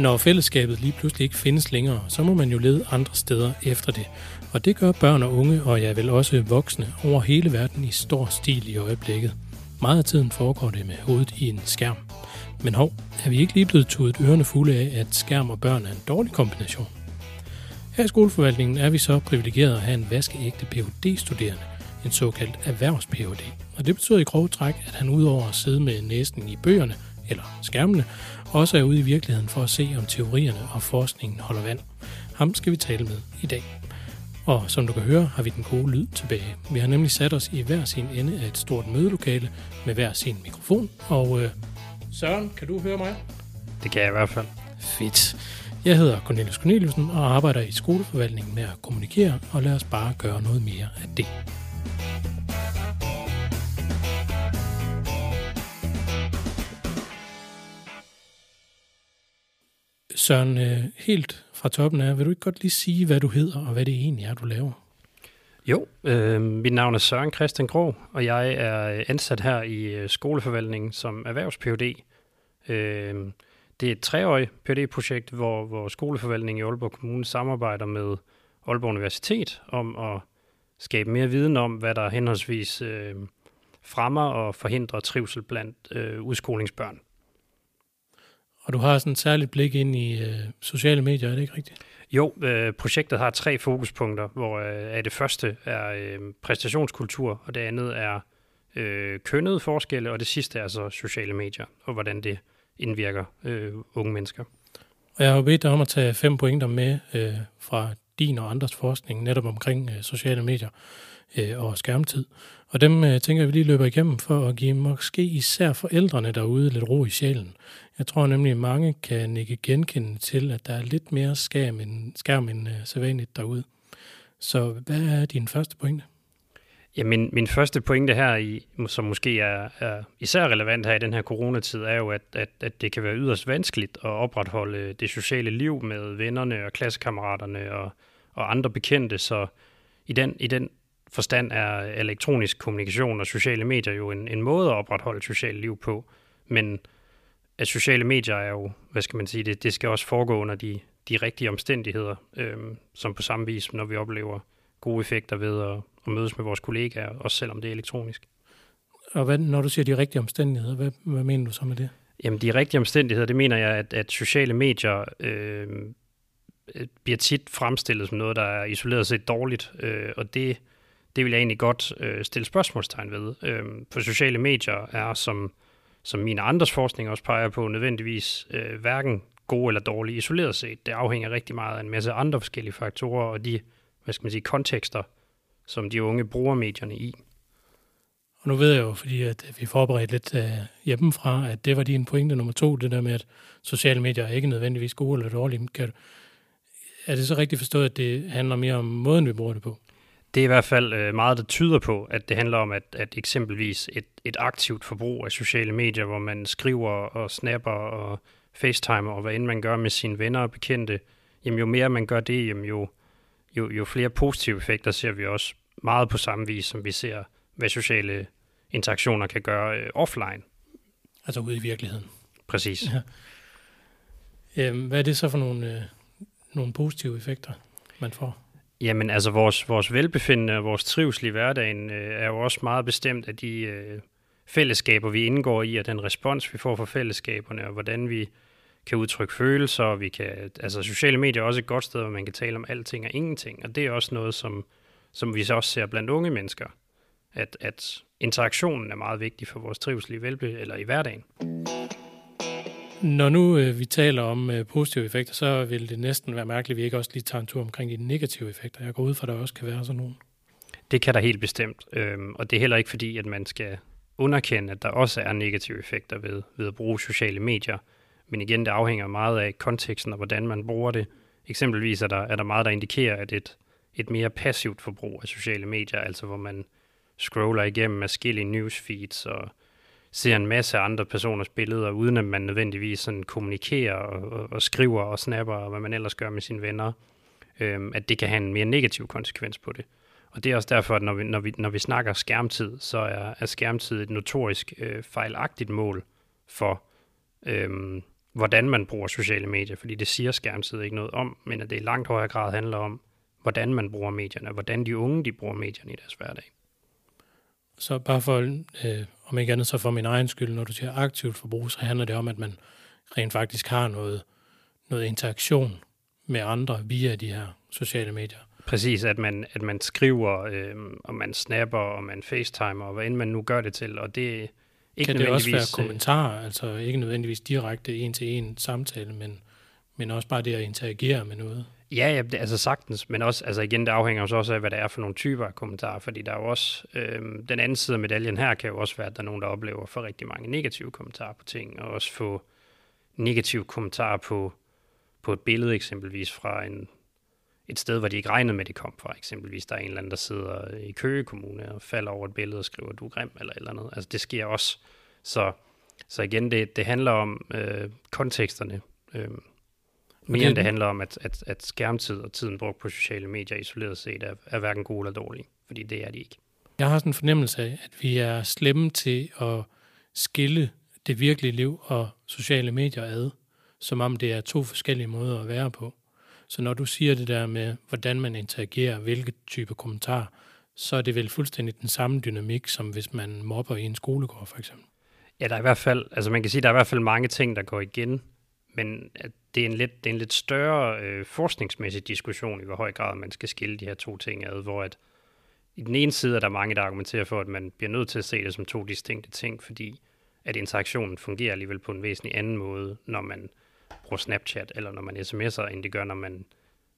Når fællesskabet lige pludselig ikke findes længere, så må man jo lede andre steder efter det. Og det gør børn og unge, og jeg vil også voksne, over hele verden i stor stil i øjeblikket. Meget af tiden foregår det med hovedet i en skærm. Men hov, er vi ikke lige blevet tudet ørerne fulde af, at skærm og børn er en dårlig kombination? Her i skoleforvaltningen er vi så privilegeret at have en vaskeægte Ph.D.-studerende, en såkaldt erhvervs-Ph.D. Og det betyder i grove træk, at han udover at sidde med næsten i bøgerne, eller skærmene, også er ude i virkeligheden for at se, om teorierne og forskningen holder vand. Ham skal vi tale med i dag. Og som du kan høre, har vi den gode lyd tilbage. Vi har nemlig sat os i hver sin ende af et stort mødelokale med hver sin mikrofon. Og øh, Søren, kan du høre mig? Det kan jeg i hvert fald. Fedt. Jeg hedder Cornelius Corneliusen og arbejder i skoleforvaltningen med at kommunikere, og lad os bare gøre noget mere af det. Søren, øh, helt fra toppen af, vil du ikke godt lige sige, hvad du hedder, og hvad det egentlig er, du laver? Jo, øh, mit navn er Søren Christian Grå, og jeg er øh, ansat her i øh, skoleforvaltningen som erhvervs -PhD. Øh, det er et treårigt PhD-projekt, hvor, hvor skoleforvaltningen i Aalborg Kommune samarbejder med Aalborg Universitet om at skabe mere viden om, hvad der henholdsvis øh, fremmer og forhindrer trivsel blandt øh, udskolingsbørn. Og du har sådan et særligt blik ind i øh, sociale medier, er det ikke rigtigt? Jo, øh, projektet har tre fokuspunkter, hvor øh, det første er øh, præstationskultur, og det andet er øh, kønnede forskelle, og det sidste er så sociale medier, og hvordan det indvirker øh, unge mennesker. Og jeg har bedt dig om at tage fem pointer med øh, fra din og andres forskning netop omkring øh, sociale medier øh, og skærmtid. Og dem øh, tænker jeg, vi lige løber igennem for at give måske især forældrene derude lidt ro i sjælen. Jeg tror nemlig, at mange kan ikke genkende til, at der er lidt mere skærm end, skærm end øh, sædvanligt derude. Så hvad er din første pointe? Ja, min, min første pointe her, i, som måske er, er især relevant her i den her coronatid, er jo, at, at, at det kan være yderst vanskeligt at opretholde det sociale liv med vennerne og klassekammeraterne og, og andre bekendte. Så i den, i den forstand er elektronisk kommunikation og sociale medier jo en, en måde at opretholde socialt liv på. Men at sociale medier er jo, hvad skal man sige, det, det skal også foregå under de, de rigtige omstændigheder, øhm, som på samme vis, når vi oplever gode effekter ved at, at mødes med vores kollegaer, også selvom det er elektronisk. Og hvad, når du siger de rigtige omstændigheder, hvad, hvad mener du så med det? Jamen, de rigtige omstændigheder, det mener jeg, at, at sociale medier øh, bliver tit fremstillet som noget, der er isoleret set dårligt, øh, og det, det vil jeg egentlig godt øh, stille spørgsmålstegn ved. Øh, på sociale medier er, som som mine andres forskning også peger på, nødvendigvis øh, hverken gode eller dårlige isoleret set. Det afhænger rigtig meget af en masse andre forskellige faktorer og de, hvad skal man sige, kontekster, som de unge bruger medierne i. Og nu ved jeg jo, fordi at øh, vi forberedte lidt uh, hjemmefra, at det var din pointe nummer to, det der med, at sociale medier er ikke nødvendigvis gode eller dårlige. Kan, er det så rigtigt forstået, at det handler mere om måden, vi bruger det på? Det er i hvert fald øh, meget, der tyder på, at det handler om, at, at eksempelvis et, et aktivt forbrug af sociale medier, hvor man skriver og snapper og facetimer og hvad end man gør med sine venner og bekendte, jamen jo mere man gør det, jamen jo, jo, jo flere positive effekter ser vi også meget på samme vis, som vi ser, hvad sociale interaktioner kan gøre øh, offline. Altså ude i virkeligheden. Præcis. Ja. Øhm, hvad er det så for nogle, øh, nogle positive effekter, man får? Jamen altså vores, vores velbefindende og vores trivsel i hverdagen øh, er jo også meget bestemt af de øh, fællesskaber, vi indgår i, og den respons, vi får fra fællesskaberne, og hvordan vi kan udtrykke følelser, og vi kan, altså sociale medier er også et godt sted, hvor man kan tale om alting og ingenting, og det er også noget, som, som vi så også ser blandt unge mennesker, at, at interaktionen er meget vigtig for vores trivsel i, velbe, eller i hverdagen. Når nu øh, vi taler om øh, positive effekter, så vil det næsten være mærkeligt, at vi ikke også lige tager en tur omkring de negative effekter. Jeg går ud fra, at der også kan være sådan nogle. Det kan der helt bestemt, øhm, og det er heller ikke fordi, at man skal underkende, at der også er negative effekter ved, ved at bruge sociale medier. Men igen, det afhænger meget af konteksten og hvordan man bruger det. Eksempelvis er der, er der meget, der indikerer, at et, et mere passivt forbrug af sociale medier, altså hvor man scroller igennem forskellige newsfeeds og ser en masse andre personers billeder, uden at man nødvendigvis sådan kommunikerer og, og, og skriver og snapper, og hvad man ellers gør med sine venner, øhm, at det kan have en mere negativ konsekvens på det. Og det er også derfor, at når vi, når vi, når vi snakker skærmtid, så er, er skærmtid et notorisk øh, fejlagtigt mål for, øhm, hvordan man bruger sociale medier, fordi det siger skærmtid ikke noget om, men at det i langt højere grad handler om, hvordan man bruger medierne, og hvordan de unge de bruger medierne i deres hverdag. Så bare for, øh, om ikke andet så for min egen skyld, når du siger aktivt forbrug, så handler det om, at man rent faktisk har noget, noget interaktion med andre via de her sociale medier. Præcis, at man, at man skriver, øh, og man snapper, og man facetimer, og hvad end man nu gør det til, og det ikke kan det også være øh, kommentarer, altså ikke nødvendigvis direkte en-til-en samtale, men, men også bare det at interagere med noget? Ja, ja det, altså sagtens, men også, altså igen, det afhænger jo også af, hvad det er for nogle typer af kommentarer, fordi der er jo også, øh, den anden side af medaljen her kan jo også være, at der er nogen, der oplever for rigtig mange negative kommentarer på ting, og også få negative kommentarer på, på et billede eksempelvis fra en, et sted, hvor de ikke regnede med, at de kom fra. Eksempelvis der er en eller anden, der sidder i Køge Kommune og falder over et billede og skriver, du er grim eller et eller andet. Altså det sker også. Så, så igen, det, det handler om øh, konteksterne. Øh, mere end det handler om, at, at, at skærmtid og tiden brugt på sociale medier isoleret set er, er hverken gode eller dårlige, fordi det er de ikke. Jeg har sådan en fornemmelse af, at vi er slemme til at skille det virkelige liv og sociale medier ad, som om det er to forskellige måder at være på. Så når du siger det der med, hvordan man interagerer, hvilke type kommentar, så er det vel fuldstændig den samme dynamik, som hvis man mobber i en skolegård, for eksempel. Ja, der er i hvert fald, altså man kan sige, der er i hvert fald mange ting, der går igen, men det er en lidt, det er en lidt større øh, forskningsmæssig diskussion i, hvor høj grad man skal skille de her to ting ad, hvor at i den ene side er der mange, der argumenterer for, at man bliver nødt til at se det som to distinkte ting, fordi at interaktionen fungerer alligevel på en væsentlig anden måde, når man bruger Snapchat, eller når man sms'er, end det gør, når man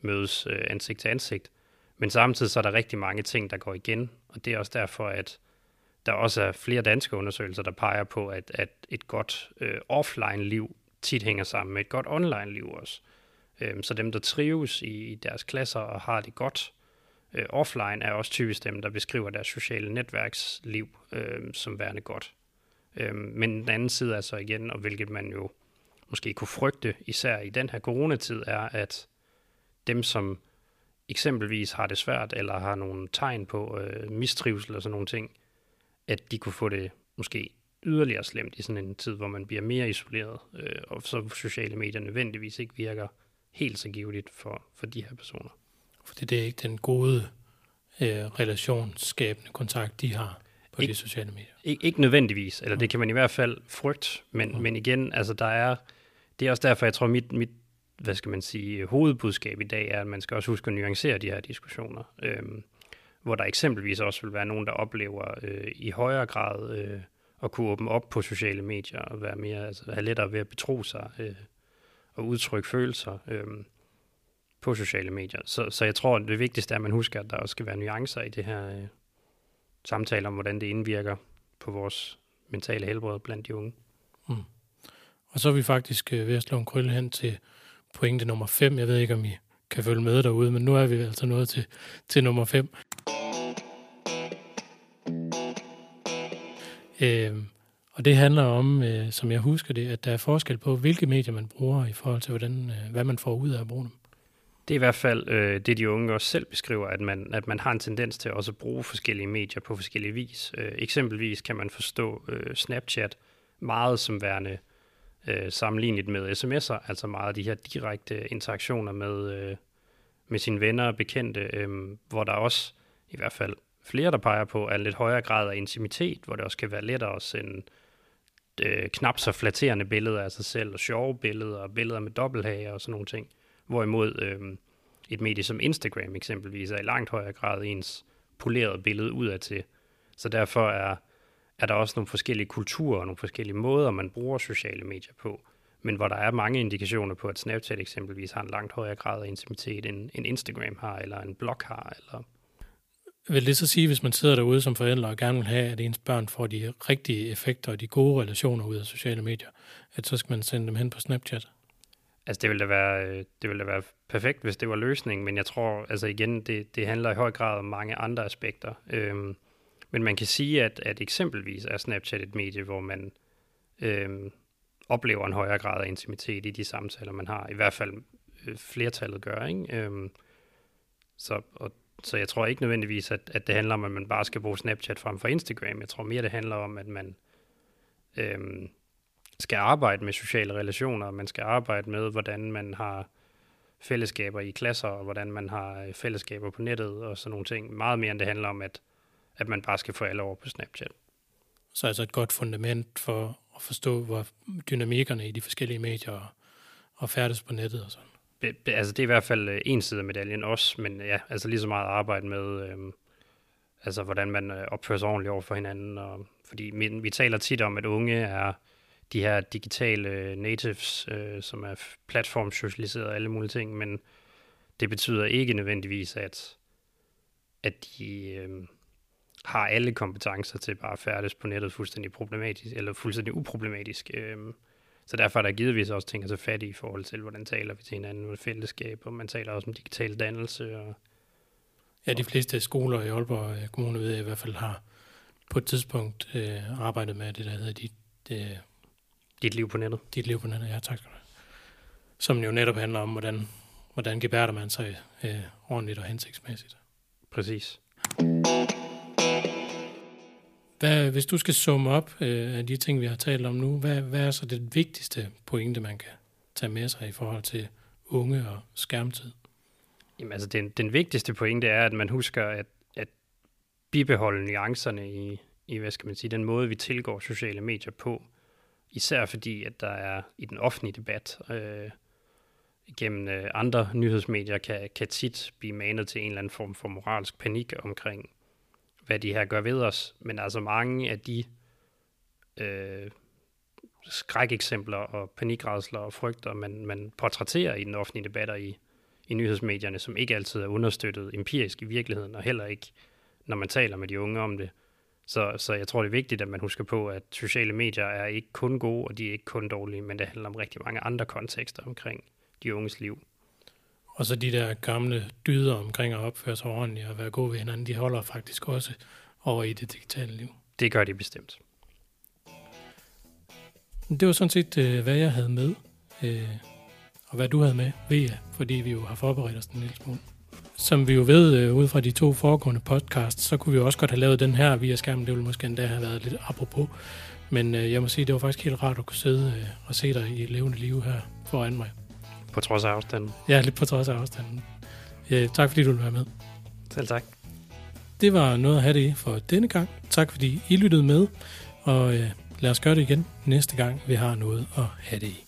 mødes øh, ansigt til ansigt. Men samtidig så er der rigtig mange ting, der går igen, og det er også derfor, at der også er flere danske undersøgelser, der peger på, at, at et godt øh, offline-liv tit hænger sammen med et godt online-liv også. Øhm, så dem, der trives i i deres klasser og har det godt øh, offline, er også typisk dem, der beskriver deres sociale netværksliv øh, som værende godt. Øhm, men den anden side er så igen, og hvilket man jo måske kunne frygte, især i den her coronatid, er, at dem, som eksempelvis har det svært, eller har nogle tegn på øh, mistrivsel og sådan nogle ting, at de kunne få det måske yderligere slemt i sådan en tid, hvor man bliver mere isoleret, øh, og så sociale medier nødvendigvis ikke virker helt så givetigt for, for de her personer. Fordi det er ikke den gode øh, relationsskabende kontakt, de har på ikke, de sociale medier. Ikke, ikke nødvendigvis, eller det kan man i hvert fald frygte, men, mm. men igen, altså der er, det er også derfor, jeg tror, mit, mit hvad skal man sige, hovedbudskab i dag er, at man skal også huske at nuancere de her diskussioner. Øhm, hvor der eksempelvis også vil være nogen, der oplever øh, i højere grad øh, at kunne åbne op på sociale medier og være mere, altså have lettere ved at betro sig øh, og udtrykke følelser øh, på sociale medier. Så, så jeg tror, det vigtigste er, at man husker, at der også skal være nuancer i det her øh, samtale om, hvordan det indvirker på vores mentale helbred blandt de unge. Mm. Og så er vi faktisk øh, ved at slå en krølle hen til pointe nummer 5. Jeg ved ikke, om I kan følge med derude, men nu er vi altså nået til, til nummer 5. Øh, og det handler om, øh, som jeg husker det, at der er forskel på, hvilke medier man bruger i forhold til, hvordan, øh, hvad man får ud af at bruge dem. Det er i hvert fald øh, det, de unge også selv beskriver, at man, at man har en tendens til også at bruge forskellige medier på forskellige vis. Øh, eksempelvis kan man forstå øh, Snapchat meget som værende øh, sammenlignet med sms'er, altså meget af de her direkte interaktioner med, øh, med sine venner og bekendte, øh, hvor der også i hvert fald flere, der peger på, er en lidt højere grad af intimitet, hvor det også kan være lettere at sende øh, knap så flatterende billeder af sig selv, og sjove billeder, og billeder med dobbelthage og sådan nogle ting. Hvorimod øh, et medie som Instagram eksempelvis er i langt højere grad ens polerede billede udad til. Så derfor er, er der også nogle forskellige kulturer og nogle forskellige måder, man bruger sociale medier på. Men hvor der er mange indikationer på, at Snapchat eksempelvis har en langt højere grad af intimitet, end, end Instagram har, eller en blog har, eller vil det så sige, hvis man sidder derude som forældre og gerne vil have, at ens børn får de rigtige effekter og de gode relationer ud af sociale medier, at så skal man sende dem hen på Snapchat? Altså det ville da være, øh, det ville da være perfekt, hvis det var løsningen, men jeg tror, altså igen, det, det handler i høj grad om mange andre aspekter. Øhm, men man kan sige, at, at eksempelvis er Snapchat et medie, hvor man øhm, oplever en højere grad af intimitet i de samtaler, man har. I hvert fald øh, flertallet gør, ikke? Øhm, så, og så jeg tror ikke nødvendigvis, at, at det handler om, at man bare skal bruge Snapchat frem for Instagram. Jeg tror mere, det handler om, at man øhm, skal arbejde med sociale relationer, man skal arbejde med, hvordan man har fællesskaber i klasser, og hvordan man har øh, fællesskaber på nettet og sådan nogle ting. Meget mere end det handler om, at, at man bare skal få alle over på Snapchat. Så altså et godt fundament for at forstå, hvor dynamikkerne i de forskellige medier og, og færdes på nettet og sådan. Det, altså det er i hvert fald øh, en side af medaljen også, men øh, ja, altså lige så meget arbejde med, øh, altså hvordan man øh, opfører sig ordentligt over for hinanden. Og, fordi vi, vi taler tit om, at unge er de her digitale natives, øh, som er platformsocialiseret og alle mulige ting, men det betyder ikke nødvendigvis, at, at de øh, har alle kompetencer til bare at færdes på nettet fuldstændig problematisk, eller fuldstændig uproblematisk. Øh, så derfor er der givetvis også ting at tage fat i i forhold til, hvordan taler vi til hinanden med fællesskab, og man taler også om digital dannelse. Og, ja, de fleste skoler i Aalborg øh, Kommune ved jeg i hvert fald har på et tidspunkt øh, arbejdet med det, der hedder dit, det, dit liv på nettet. Dit liv på nettet, ja tak skal du have. Som jo netop handler om, hvordan, hvordan gebærder man sig øh, ordentligt og hensigtsmæssigt. Præcis. Hvad, hvis du skal summe op øh, af de ting, vi har talt om nu, hvad, hvad er så det vigtigste pointe, man kan tage med sig i forhold til unge og skærmtid? Jamen altså, den, den vigtigste pointe er, at man husker at, at bibeholde nuancerne i, i, hvad skal man sige, den måde, vi tilgår sociale medier på. Især fordi, at der er i den offentlige debat, øh, gennem øh, andre nyhedsmedier, kan, kan tit blive manet til en eller anden form for moralsk panik omkring hvad de her gør ved os, men altså mange af de øh, skrækeksempler og panikredsler og frygter, man, man portrætterer i den offentlige debat og i, i nyhedsmedierne, som ikke altid er understøttet empirisk i virkeligheden, og heller ikke, når man taler med de unge om det. Så, så jeg tror, det er vigtigt, at man husker på, at sociale medier er ikke kun gode, og de er ikke kun dårlige, men det handler om rigtig mange andre kontekster omkring de unges liv. Og så de der gamle dyder omkring at opføre sig ordentligt og være gode ved hinanden, de holder faktisk også over i det digitale liv. Det gør de bestemt. Det var sådan set, øh, hvad jeg havde med, øh, og hvad du havde med, ved jeg, fordi vi jo har forberedt os en lille smule. Som vi jo ved, øh, ud fra de to foregående podcasts, så kunne vi også godt have lavet den her via skærmen. Det ville måske endda have været lidt apropos. Men jeg må sige, det var faktisk helt rart at kunne sidde og se dig i levende liv her foran mig. På trods af afstanden. Ja, lidt på trods af afstanden. Ja, tak fordi du ville være med. Selv tak. Det var noget at have det i for denne gang. Tak fordi I lyttede med, og øh, lad os gøre det igen næste gang, vi har noget at have det i.